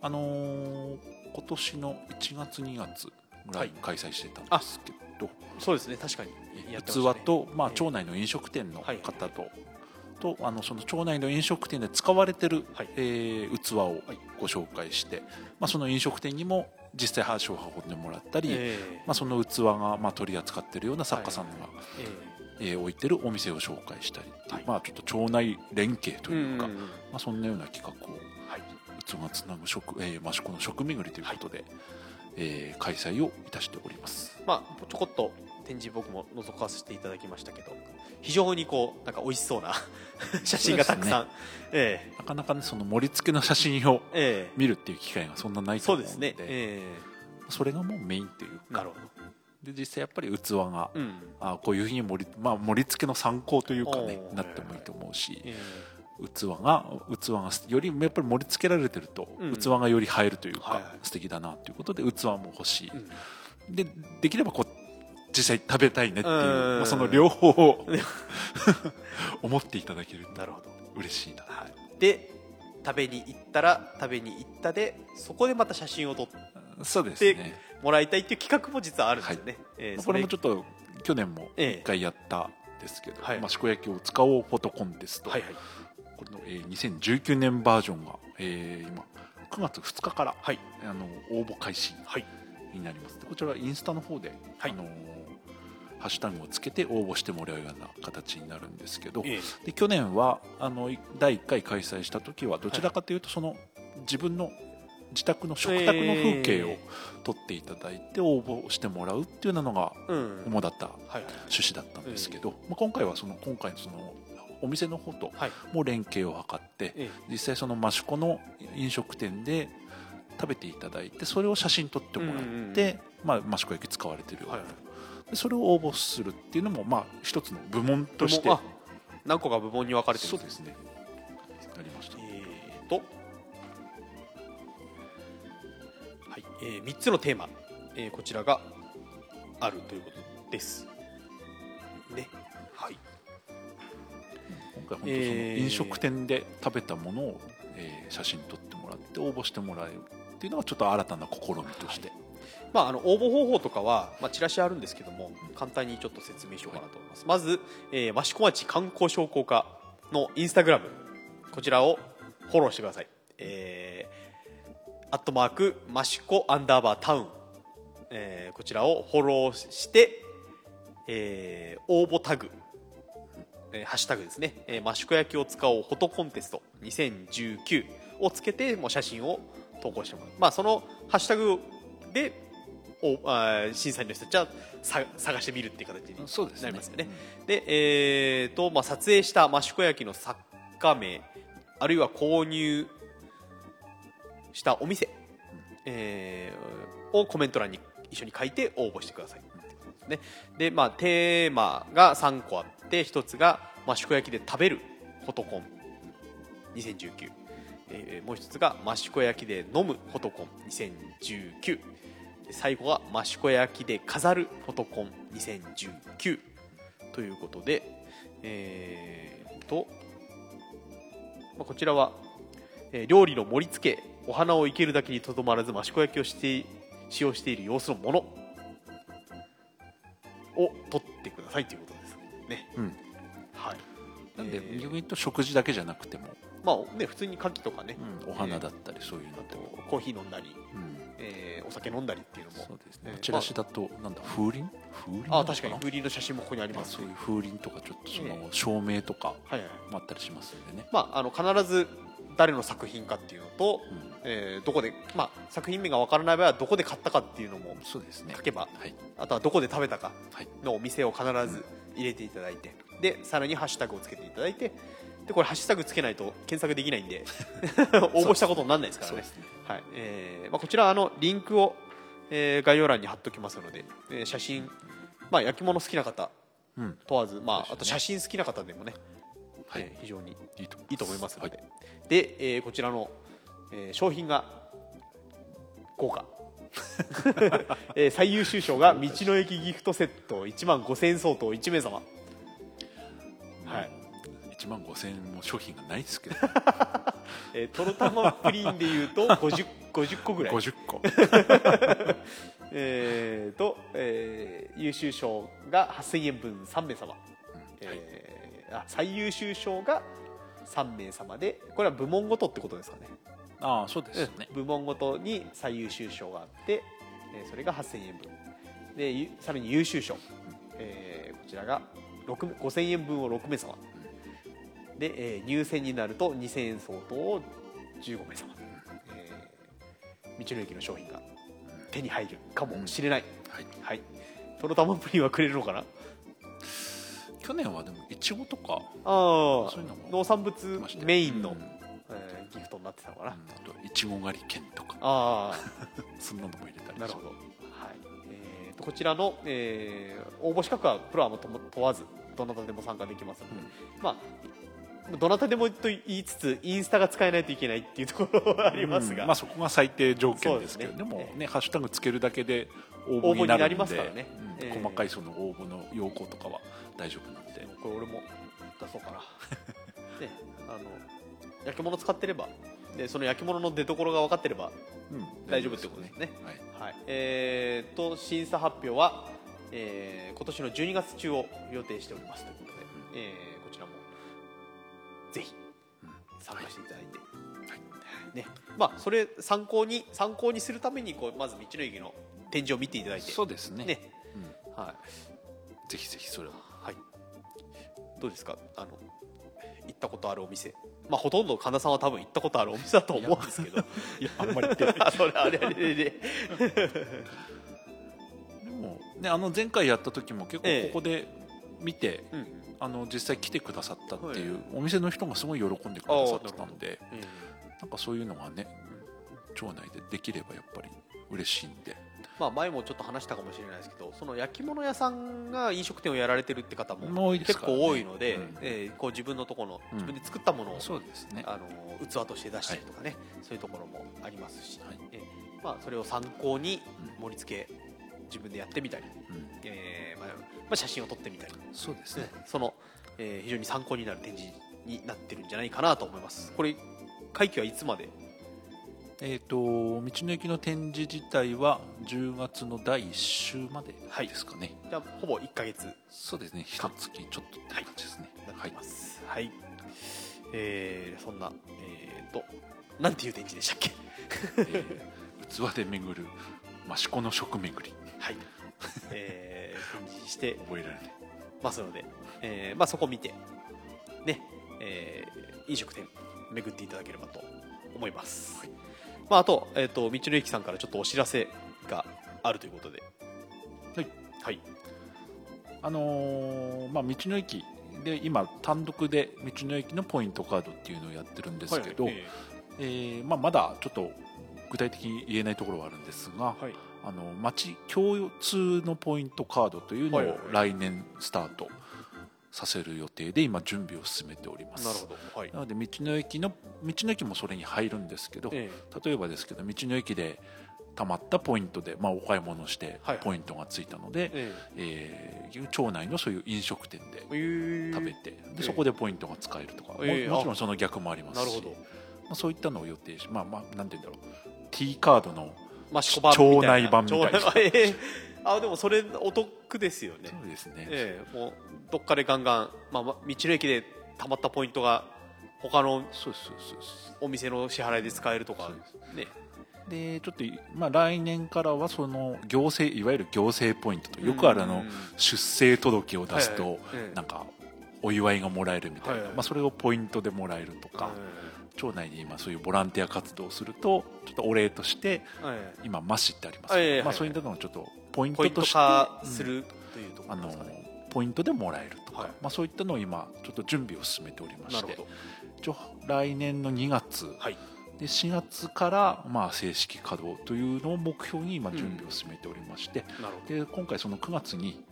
あのー今年の1月2月ぐらい。に開催してたんですけど、そうですね確かに。やってま器と、まあ、えー町内の飲食店のはい。方と、とあのその町内の飲食店で使われてる、はい。えー器をご紹介して、まあ、その飲食店にも実際足を運んでもらったり、えまあ、その器がまあ取り扱ってるような作家さんが、ーえ。えー置いてるお店を紹介したりっていう、はい。まあ、ちょっと町内連携とーいうか、んんん。まあ、そんなような企画をはい。器がつなぐ食、えー、益子の食巡りということで、えー開催をいたしております。まあちょこっと展示僕も覗かせていただきましたけど非常にこうなんか美味しそうな 写真がたくさん、えなかなかねその盛り付けの写真をええ。見るっていう機会がそんなないえと思うので。そうですね、えそれがもうメインというか。えなるほで実際やっぱり器が、ど、うん。あこういうふうに盛り,、まあ、盛り付けの参考というかねなってもいいと思うし。え器が器がよりやっぱり盛り付けられてると、うん。器がより映えるというか、はいはい。素敵だなということで器も欲しい。え、うん。でできればこう実際食べたいねっていう、その両方を 思っていただけるとなるほど、嬉しいな。はい、で食べに行ったら食べに行ったでそこでまた写真を撮ってもらいたいっていう企画も実はあるんですよね、これもちょっと去年もええ。一回やったんですけど、はい。まあ、しこ焼きを使おうフォトコンテスト、はいはいこの、えー2019年バージョンが、えー今9月2日から、はい。あの応募開始はい。になります。でこちらはインスタの方で、はい。あのーハッシュタグをつけて応募してもらうような形になるんですけど、えで去年はあのい第1回開催した時はどちらかというとその、自分の自宅の食卓の風景をえ撮っていただいて応募してもらうっていうのが主だったはいはい。趣旨だったんですけど、まあ、今回はその今回のそのお店の方とはい。も連携を図ってえ実際その益子の飲食店で食べていただいてそれを写真撮ってもらって、まあ、益子焼き使われてるような、えはい。それを応募するっていうのもまあ一つの部門として。何個か部門に分かれてるんですね。なりました。えーと、はい。えー、3つのテーマ、えーこちらがあるということです。ね。回本当そのえー。飲食店で食べたものを、えー写真撮ってもらって応募してもらえるっていうのがちょっと新たな試みとして、まあ、あの応募方法とかは、まあ、チラシあるんですけども簡単にちょっと説明しようかなと思います、まず、えー、益子町観光商工課のインスタグラム。こちらをフォローしてください。えー、アットマーク益子アンダーバータウン、えーこちらをフォローして、えー応募タグえーハッシュタグですね、えー、益子焼きを使おうフォトコンテスト2019をつけてもう写真を投稿してもらう、まあ、そのハッシュタグでおあー審査員の人たちはさ探してみるっていう形になりますよね。で、えーとまあ、撮影した益子焼の作家名あるいは購入したお店、えーをコメント欄に一緒に書いて応募してくださいね。で、まあ、テーマが3個あって1つが益子焼きで食べるフォトコン。2019、えーもう1つが益子焼きで飲むフォトコン。2019最後は益子焼きで飾るフォトコン。2019ということでえーと、まあ、こちらは、えー料理の盛り付けお花を生けるだけにとどまらず益子焼きをして使用している様子のもの。を取ってくださいということですね。うん。はい。なんでえー。逆に言うと食事だけじゃなくても、まあね普通に牡蠣とかね、うんお花だったりそういうのあとと、コーヒー飲んだり、うん。えーお酒飲んだりっていうのも。そうですね。えーチラシだとなんだ風鈴？風鈴ああ確かに風鈴の写真もここにあります。しまあそういう風鈴とかちょっとそえの照明とかはいはい。もあったりしますんでね、まあ、あの必ず誰の作品かっていうのと、うんえーどこで、まあ、作品名がわからない場合はどこで買ったかっていうのもそうですね。書けばはい。あとはどこで食べたかはい。のお店を必ず入れていただいてでさらにハッシュタグをつけていただいてでこれハッシュタグつけないと検索できないんで 応募したことにならないですからね。ね。はい。えーまあ、こちらあのリンクを、えー概要欄に貼っておきますので、えー写真、まあ、焼き物好きな方うん。問わず、まあ、そうですね。あと写真好きな方でもね、はい。えー非常にいいといいと思いますので、はい。で、えーこちらの、えー商品が豪華、えー最優秀賞が道の駅ギフトセット1万5000円相当1名様。はい。1万5000円も商品がないですけど。えーとろたまプリンでいうと 50, 50個ぐらい。50個。えーと、えー優秀賞が8000円分3名様、えーあ最優秀賞が3名様でこれは部門ごとってことですかねああそうですね、部門ごとに最優秀賞があって、えーそれが8000円分。でゆさらに優秀賞、えーこちらが6 5000円分を6名様。で、えー入選になると2000円相当を15名様、えー道の駅の商品が手に入るかもしれない、はい、はい。とろたまプリンはくれるのかな？去年はでもいちごとか、ああ農産物メインの、うんってたのかな、あといちご狩り券とか。あ そんなのも入れたりあなるほど、はい。えーとこちらの、えー応募資格はプロはもとも問わずどなたでも参加できますので、まあどなたでもと言いつつインスタが使えないといけないっていうところはありますが、うん。まあ、そこが最低条件ですけどで,、ねえもね。ハッシュタグつけるだけで応応募になりますからね。うん。ええ細かいその応募の要項とかは大丈夫なんで、これ俺も出そうかな。ねあの焼き物使ってればでその焼き物の出所が分かってればうん。大丈夫ってことですね。はい。はい、えー、と審査発表は、えー今年の12月中を予定しておりますということで、えーこちらもぜひうん。参加していただいて、はい。ね。まあ、それ参考に参考にするためにこうまず道の駅の展示を見ていただいて。そうですね。ね。うん。はい。ぜひぜひそれをはい、どうですか？あの行ったことあるお店、まあ、ほとんど神田さんは多分行ったことあるお店だと思う。んですけどい。やあんまり言ってない。あ それあれあれでも、ね、あの前回やった時も結ええ。構ここで見て、うん。あの実際来てくださったっていう、お店の人がすごい喜んでくださってたんでうんなんかそういうのがね町内でできればやっぱり嬉しいんでまあ、前もちょっと話したかもしれないですけどその焼き物屋さんが飲食店をやられてるって方も結構多いので、うん。えーこう自分のところのうん。自分で作ったものを、ね。あの器として出したりとかね、そういうところもありますし、はい。えーまあ、それを参考にうん。盛り付け自分でやってみたり、うん。えーまあまあ、写真を撮ってみたり、そうですね。その、えー非常に参考になる展示になってるんじゃないかなと思います。これ会期はいつまでえっ、と道の駅の展示自体は10月の第1週までですかね、じゃあほぼ1か月。そうですね。一月ちょっとって感じですね。はいてます。はい、えーそんなえー、となんていう展示でしたっけ？えー器で巡る益子の食巡り。はい、えー展示して覚えられない。ますので、えーまあ、そこを見てね、えー飲食店巡っていただければと思います、まあ、あと,、えー、と道の駅さんからちょっとお知らせがあるということで。はい、はい、あのーまあ、道の駅で今単独で道の駅のポイントカードっていうのをやってるんですけど、はいええーまあ、まだちょっと具体的に言えないところはあるんですが、ーはい。あの町共通のポイントカードというのをはいはい。来年スタートさせる予定で今準備を進めております。なるほど、はい。なので道の駅の道の駅もそれに入るんですけど、え例えばですけど道の駅で貯まったポイントで、まあ、お買い物してはい。はいポイントがついたので、ーえ。えー町内のそういう飲食店でーえ。ー食べて、えでそこでポイントが使えるとか、もええ。もちろんその逆もありますしなるほど。まあ、そういったのを予定し、まあまあ、なんて言うんだろう。T カードの町内版みたいなあでもそれお得ですよね。そうですね、ええもうどっかでガンガン、まあまあ、道の駅でたまったポイントが他のそうそうそうお店の支払いで使えるとかね。でちょっと、まあ、来年からはその行政いわゆる行政ポイントとよくあるあのうん出生届を出すと、なんかお祝いがもらえるみたいな、まあ、それをポイントでもらえるとか、町内で今そういうボランティア活動をするとちょっとお礼として今マシってあります。はいはいはいけどまあ、そういったのをちょっとポイントトとして化うんするというとこあのろですかね、ポイントでもらえるとか、はい。まあ、そういったのを今ちょっと準備を進めておりまして来年の2月、はい。で4月からまあ正式稼働というのを目標に今準備を進めておりまして、なるほで今回その9月に、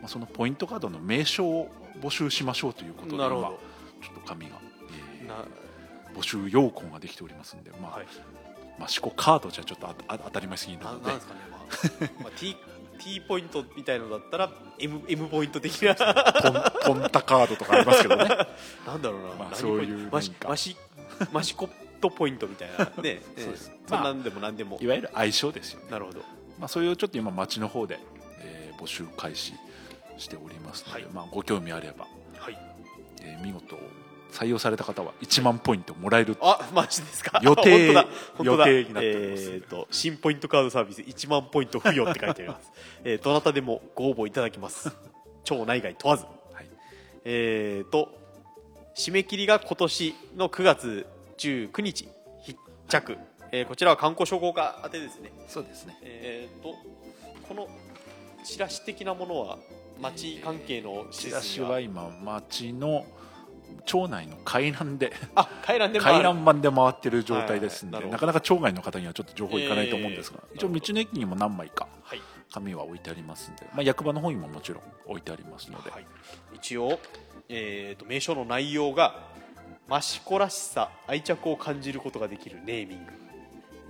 まあ、そのポイントカードの名称を募集しましょうということで今ちょっと紙が、えー募集要項ができておりますんで、まあはい。まあ、思考カードじゃちょっとああ当たり前すぎるなので。なんですかね、まあ。まあ、T, T ポイントみたいのだったら M, M ポイント的な。ポンポンタカードとかありますけどね。なんだろうな、まあ何そういうマシマシマシコットポイントみたいな。ね。そうです。ええまあそんなんでもなんでも、いわゆる相性ですよね、なるほど。まあ、それをちょっと今町の方で、えー募集開始しておりますので、はい。まあ、ご興味あれば、はい。えー見事採用された方は1万ポイントもらえるあマジですか？予定予定になっております。えーと新ポイントカードサービス1万ポイント付与って書いてあります、えーどなたでもご応募いただきます。町内外問わず。はい。えーと締め切りが今年の9月19日必着、えーこちらは観光商工課宛てですね。そうですね。えーとこのチラシ的なものは町関係の施チラシは今町の町内の回覧で あ回覧で回覧板で回ってる状態ですんで、はいはい。なかなか町外の方にはちょっと情報いかないと思うんですが、えー一応道の駅にも何枚かはい。紙は置いてありますんで、まあ、役場の方にももちろん置いてありますので、はい、一応、えー、と名称の内容が益子らしさ愛着を感じることができるネーミング、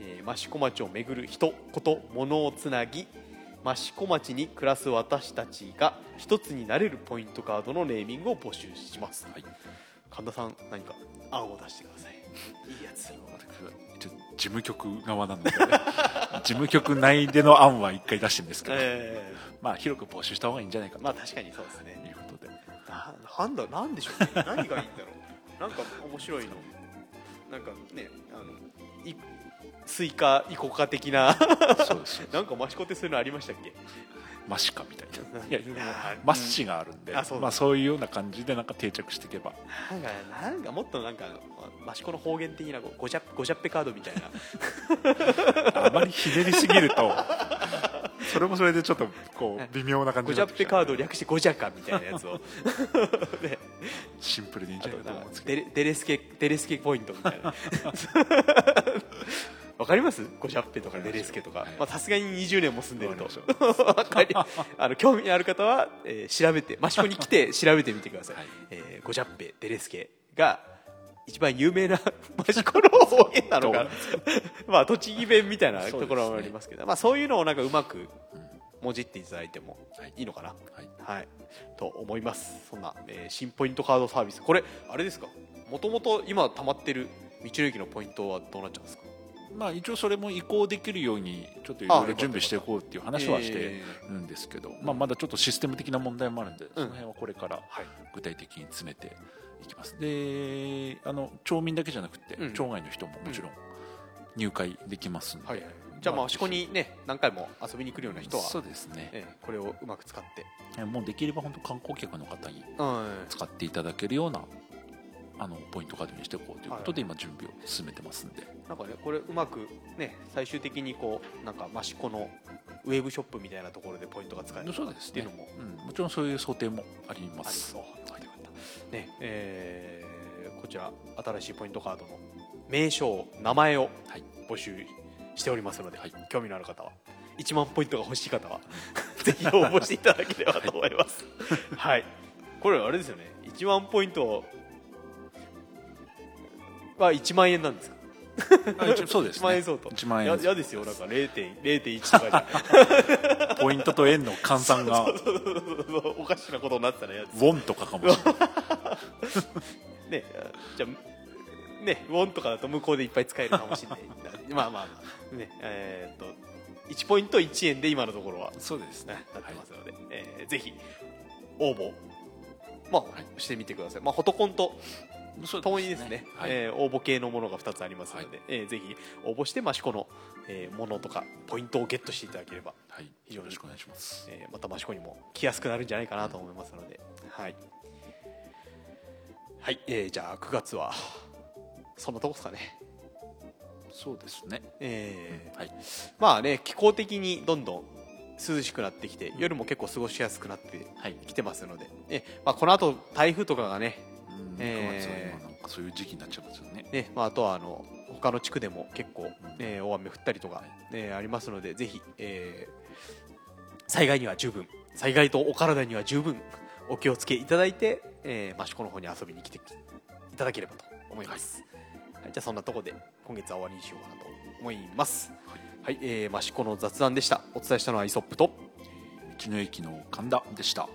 えー、益子町を巡る人こと物をつなぎ益子町に暮らす私たちが一つになれるポイントカードのネーミングを募集します、はい神田さん何か案を出してください。いいやつ。事務局側なので 事務局内での案は一回出してるんですけど、えまあ広く募集した方がいいんじゃないかまあ確かにそうですね。いうことで、ななんだなんでしょうね。何がいいんだろう。なんか面白いの。なんかねあのいスイカイコカ的な。なんか益子ってそういうのありましたっけ？マシカみたいな。い。やマッシがあるんで、あそう。だまあ、そういうような感じでなんか定着していけば。なんかなんかもっとなんか益子の方言的なごじゃごじゃっぺカードみたいな。あまりひねりすぎるとそれもそれでちょっとこう微妙な感じごじゃっぺカードを略してごじゃかみたいなやつを。でシンプルでいいんじゃないかと思うんですけど。デレスケデレスケポイントみたいなわかります？ごじゃっぺとかデレスケとか。さすがに20年も住んでると。あの興味ある方は、えー調べて益子に来て調べてみてください、はい。えーごじゃっぺデレスケが一番有名な 益子の方言なのか。なまあ栃木弁みたいなところもありますけど。まあ、そういうのをなんかうまくもじっていただいてもはい。いいのかな、はい。はい、と思います。そんな、えー新ポイントカードサービス。これあれですか？もともと今溜まってる道の駅のポイントはどうなっちゃうんですか？まあ一応それも移行できるようにちょっといろいろ準備していこうっていう話はしてえるんですけど、まあ、まだちょっとシステム的な問題もあるんで、その辺はこれからはい。具体的に詰めていきます。であの町民だけじゃなくて、うん。町外の人ももちろん入会できますんで、はいじゃあまあ益子にね何回も遊びに来るような人は。そうですね、えーこれをうまく使って。もうできれば本当観光客の方にうん。使っていただけるようなあのポイントカードにしていこうということで、今準備を進めてますんで。なんかねこれうまくね最終的にこうなんか益子のウェブショップみたいなところでポイントが使えるそうですね。っていうのも。うん、もちろんそういう想定もありまありすそう。よかったよかった。ねえーこちら新しいポイントカードの名称名前をはい。募集しておりますので、はい。興味のある方は1万ポイントが欲しい方は ぜひ応募していただければと思います。はい。これあれですよね。1万ポイントは1万円なんですかそうです1万円ね相当。1万円。ややですよ。なんか0.1とかじゃ。ポイントと円の換算が。ウおかしなことになってたらやつ。ォンとかかもしれない。ねじゃあねウォンとかだと向こうでいっぱい使えるかもしれない。まあまあまあ。ねえーっと1ポイント1円で今のところは。そうですね。ねなってますので、えーぜひ応募まあ、はい。してみてください、まあ、フォトコンとともにですね。はい。えー応募系のものが2つありますので、はえーぜひ応募して益子の、えーものとかポイントをゲットしていただければ、はい。非常によろしくお願いします。えーまた益子にも来やすくなるんじゃないかなと思いますので、はい、はい。えーじゃあ9月はそんなとこですかね、そうですね。えーはい。まあね気候的にどんどん涼しくなってきて夜も結構過ごしやすくなってはい。きてますので、えまあ、この後台風とかがねうんえー。9月は今なんかそういう時期になっちゃいますよね。ねまあ、あとはあの他の地区でも結構、えー大雨降ったりとか、えーありますのでぜひ、えー災害には十分災害とお体には十分お気をつけいただいて、えー、益子の方に遊びに来ていただければと思います、はい。じゃあそんなところで今月は終わりにしようかなと思います。はい、えー、益子の雑談でした。お伝えしたのはイソップと道の駅の神田でした。あ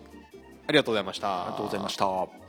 ありがとうございました。りがとうございました